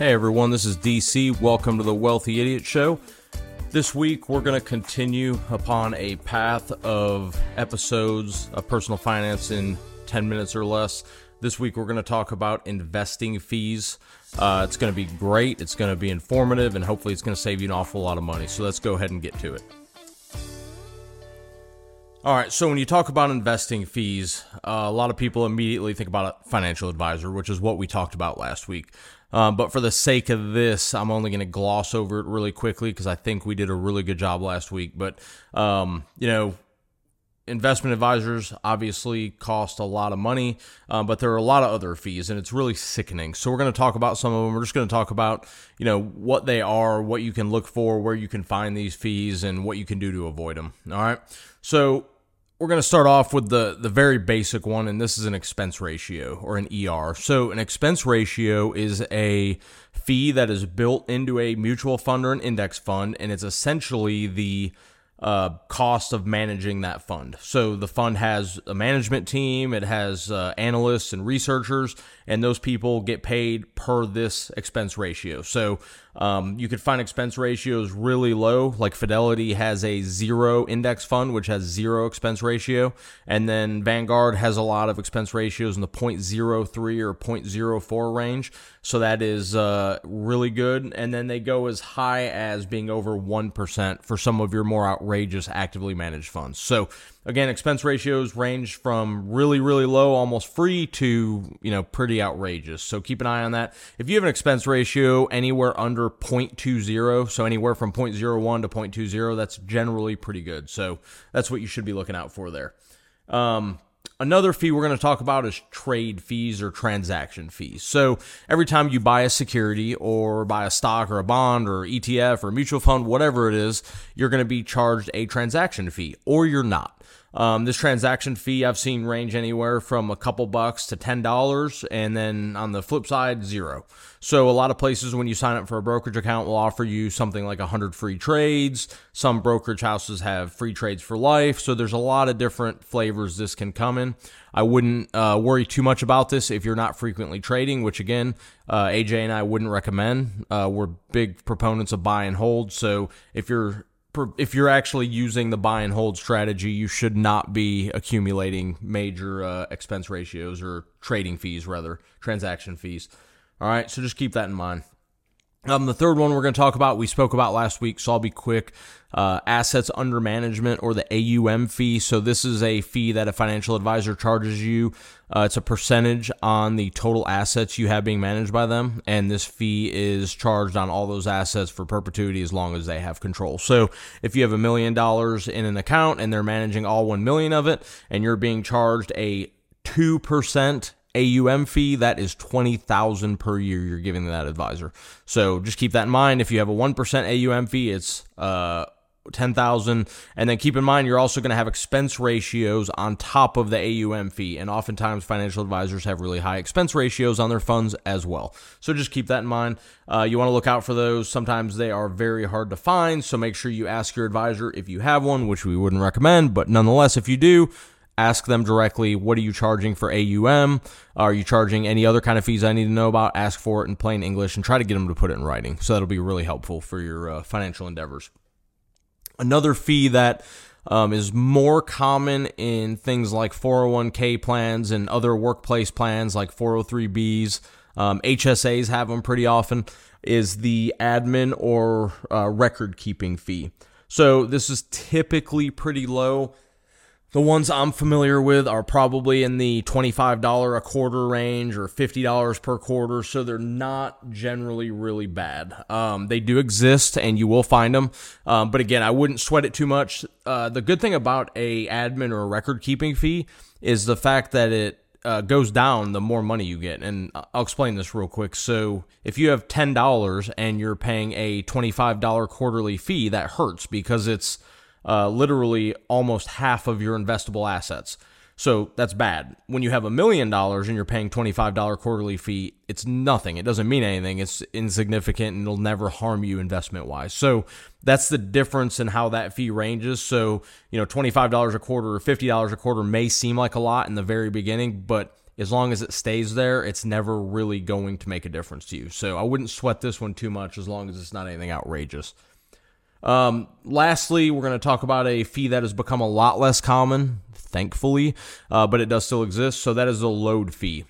Hey everyone, this is DC. Welcome to the Wealthy Idiot Show. This week we're going to continue upon a path of episodes of personal finance in 10 minutes or less. This week we're going to talk about investing fees. Uh, it's going to be great, it's going to be informative, and hopefully it's going to save you an awful lot of money. So let's go ahead and get to it. All right, so when you talk about investing fees, uh, a lot of people immediately think about a financial advisor, which is what we talked about last week. Um, but for the sake of this, I'm only going to gloss over it really quickly because I think we did a really good job last week. But, um, you know, investment advisors obviously cost a lot of money, uh, but there are a lot of other fees, and it's really sickening. So we're going to talk about some of them. We're just going to talk about, you know, what they are, what you can look for, where you can find these fees, and what you can do to avoid them. All right. So we're going to start off with the the very basic one and this is an expense ratio or an ER. So an expense ratio is a fee that is built into a mutual fund or an index fund and it's essentially the uh, cost of managing that fund. So the fund has a management team, it has uh, analysts and researchers, and those people get paid per this expense ratio. So um, you could find expense ratios really low, like Fidelity has a zero index fund, which has zero expense ratio. And then Vanguard has a lot of expense ratios in the 0.03 or 0.04 range. So that is uh, really good. And then they go as high as being over 1% for some of your more outrageous actively managed funds. So Again, expense ratios range from really, really low, almost free, to you know pretty outrageous. So keep an eye on that. If you have an expense ratio anywhere under 0.20, so anywhere from 0.01 to 0.20, that's generally pretty good. So that's what you should be looking out for there. Um, Another fee we're going to talk about is trade fees or transaction fees. So every time you buy a security or buy a stock or a bond or ETF or mutual fund, whatever it is, you're going to be charged a transaction fee or you're not. Um, this transaction fee I've seen range anywhere from a couple bucks to ten dollars, and then on the flip side, zero. So a lot of places when you sign up for a brokerage account will offer you something like hundred free trades. Some brokerage houses have free trades for life. So there's a lot of different flavors this can come in. I wouldn't uh, worry too much about this if you're not frequently trading, which again, uh, AJ and I wouldn't recommend. Uh, we're big proponents of buy and hold. So if you're if you're actually using the buy and hold strategy, you should not be accumulating major uh, expense ratios or trading fees, rather, transaction fees. All right, so just keep that in mind. Um, the third one we're going to talk about, we spoke about last week, so I'll be quick. Uh, assets under management or the AUM fee. So, this is a fee that a financial advisor charges you. Uh, it's a percentage on the total assets you have being managed by them. And this fee is charged on all those assets for perpetuity as long as they have control. So, if you have a million dollars in an account and they're managing all 1 million of it, and you're being charged a 2% AUM fee, that is 20,000 per year you're giving that advisor. So just keep that in mind. If you have a 1% AUM fee, it's uh 10,000 and then keep in mind you're also going to have expense ratios on top of the AUM fee and oftentimes financial advisors have really high expense ratios on their funds as well. So just keep that in mind. Uh, you want to look out for those. Sometimes they are very hard to find, so make sure you ask your advisor if you have one, which we wouldn't recommend, but nonetheless if you do, ask them directly what are you charging for AUM? Are you charging any other kind of fees I need to know about? Ask for it in plain English and try to get them to put it in writing. So that'll be really helpful for your uh, financial endeavors. Another fee that um, is more common in things like 401k plans and other workplace plans like 403bs. Um, HSAs have them pretty often. Is the admin or uh, record keeping fee. So this is typically pretty low. The ones I'm familiar with are probably in the $25 a quarter range or $50 per quarter, so they're not generally really bad. Um, they do exist and you will find them. Um, but again, I wouldn't sweat it too much. Uh, the good thing about a admin or a record keeping fee is the fact that it uh, goes down the more money you get. And I'll explain this real quick. So if you have $10 and you're paying a $25 quarterly fee, that hurts because it's uh, literally almost half of your investable assets. So that's bad. When you have a million dollars and you're paying $25 quarterly fee, it's nothing. It doesn't mean anything. It's insignificant and it'll never harm you investment wise. So that's the difference in how that fee ranges. So, you know, $25 a quarter or $50 a quarter may seem like a lot in the very beginning, but as long as it stays there, it's never really going to make a difference to you. So I wouldn't sweat this one too much as long as it's not anything outrageous. Um, lastly, we're going to talk about a fee that has become a lot less common, thankfully, uh, but it does still exist. So that is the load fee.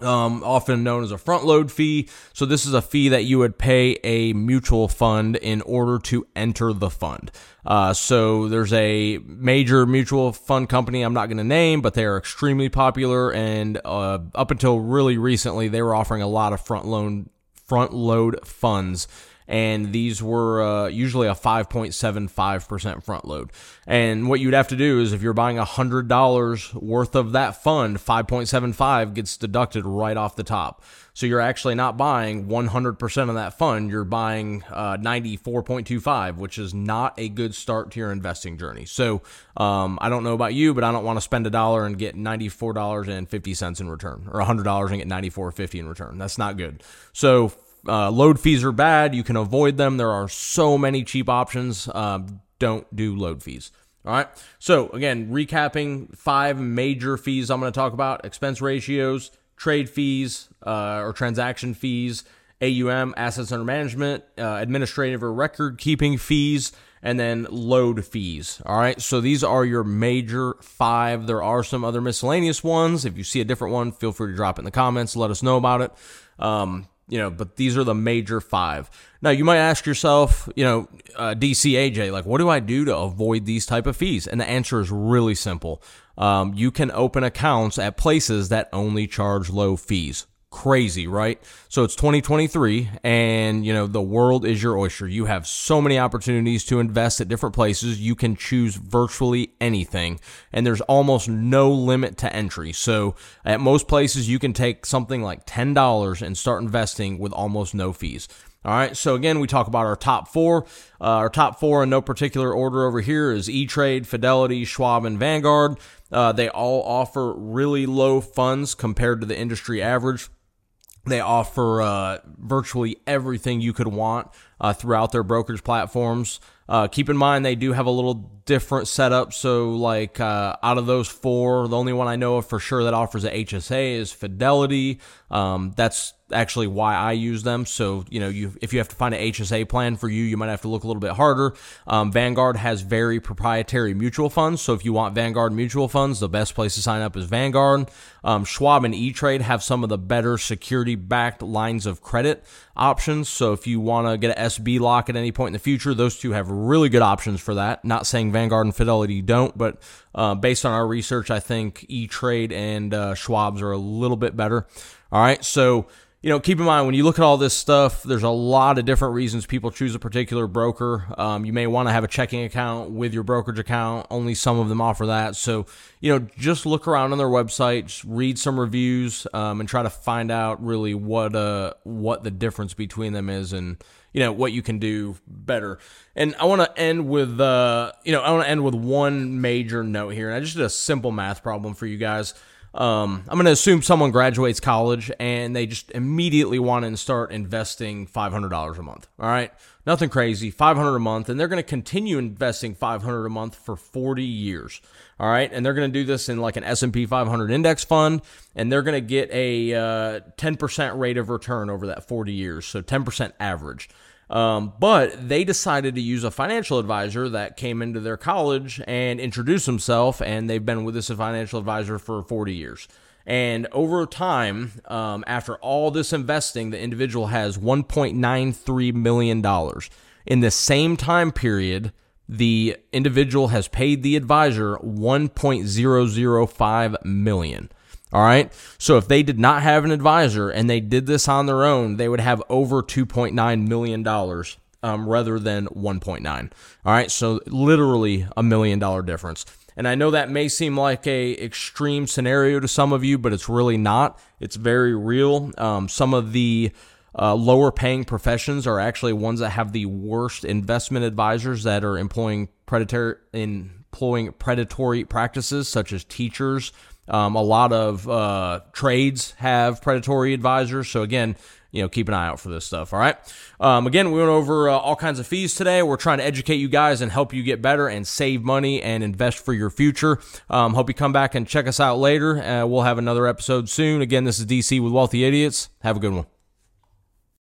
Um, often known as a front load fee. So, this is a fee that you would pay a mutual fund in order to enter the fund. Uh, so, there's a major mutual fund company I'm not going to name, but they are extremely popular. And uh, up until really recently, they were offering a lot of front loan front load funds and these were uh, usually a 5.75% front load. And what you'd have to do is if you're buying $100 worth of that fund, 5.75 gets deducted right off the top. So you're actually not buying 100% of that fund, you're buying uh, 94.25, which is not a good start to your investing journey. So um, I don't know about you, but I don't want to spend a dollar and get $94.50 in return or $100 and get $94.50 in return. That's not good. So uh, load fees are bad. You can avoid them. There are so many cheap options. Uh, don't do load fees. All right. So, again, recapping five major fees I'm going to talk about expense ratios, trade fees uh, or transaction fees, AUM, assets under management, uh, administrative or record keeping fees, and then load fees. All right. So, these are your major five. There are some other miscellaneous ones. If you see a different one, feel free to drop it in the comments. Let us know about it. Um, you know, but these are the major five. Now, you might ask yourself, you know, uh, DCAJ, like, what do I do to avoid these type of fees? And the answer is really simple. Um, you can open accounts at places that only charge low fees crazy, right? So it's 2023 and you know the world is your oyster. You have so many opportunities to invest at different places. You can choose virtually anything and there's almost no limit to entry. So at most places you can take something like $10 and start investing with almost no fees. All right. So again, we talk about our top four. Uh, our top four in no particular order over here is E Trade, Fidelity, Schwab, and Vanguard. Uh, they all offer really low funds compared to the industry average. They offer uh, virtually everything you could want uh, throughout their brokerage platforms. Uh, keep in mind they do have a little different setup. So, like uh, out of those four, the only one I know of for sure that offers a HSA is Fidelity. Um, that's actually why I use them. So, you know, you if you have to find an HSA plan for you, you might have to look a little bit harder. Um, Vanguard has very proprietary mutual funds. So, if you want Vanguard mutual funds, the best place to sign up is Vanguard. Um, Schwab and E Trade have some of the better security backed lines of credit options. So, if you want to get an SBLOC at any point in the future, those two have really good options for that. Not saying Vanguard and Fidelity don't, but uh, based on our research, I think E Trade and uh, Schwab's are a little bit better. All right, so you know, keep in mind when you look at all this stuff, there's a lot of different reasons people choose a particular broker. Um, you may want to have a checking account with your brokerage account. Only some of them offer that. So, you know, just look around on their website, read some reviews, um, and try to find out really what uh what the difference between them is, and you know what you can do better. And I want to end with uh, you know, I want to end with one major note here, and I just did a simple math problem for you guys. Um, I'm going to assume someone graduates college and they just immediately want to start investing $500 a month. All right. Nothing crazy, 500 a month. And they're going to continue investing 500 a month for 40 years. All right. And they're going to do this in like an S&P 500 index fund. And they're going to get a uh, 10% rate of return over that 40 years. So 10% average. Um, but they decided to use a financial advisor that came into their college and introduced himself, and they've been with this financial advisor for 40 years. And over time, um, after all this investing, the individual has $1.93 million. In the same time period, the individual has paid the advisor 1.005 million. All right. So if they did not have an advisor and they did this on their own, they would have over $2.9 million um, rather than 1.9. All right. So literally a million dollar difference. And I know that may seem like a extreme scenario to some of you, but it's really not. It's very real. Um, some of the uh, lower paying professions are actually ones that have the worst investment advisors that are employing predatory employing predatory practices, such as teachers, um, a lot of uh, trades have predatory advisors. So again, you know, keep an eye out for this stuff. All right. Um, again, we went over uh, all kinds of fees today. We're trying to educate you guys and help you get better and save money and invest for your future. Um, hope you come back and check us out later. Uh, we'll have another episode soon. Again, this is DC with Wealthy Idiots. Have a good one.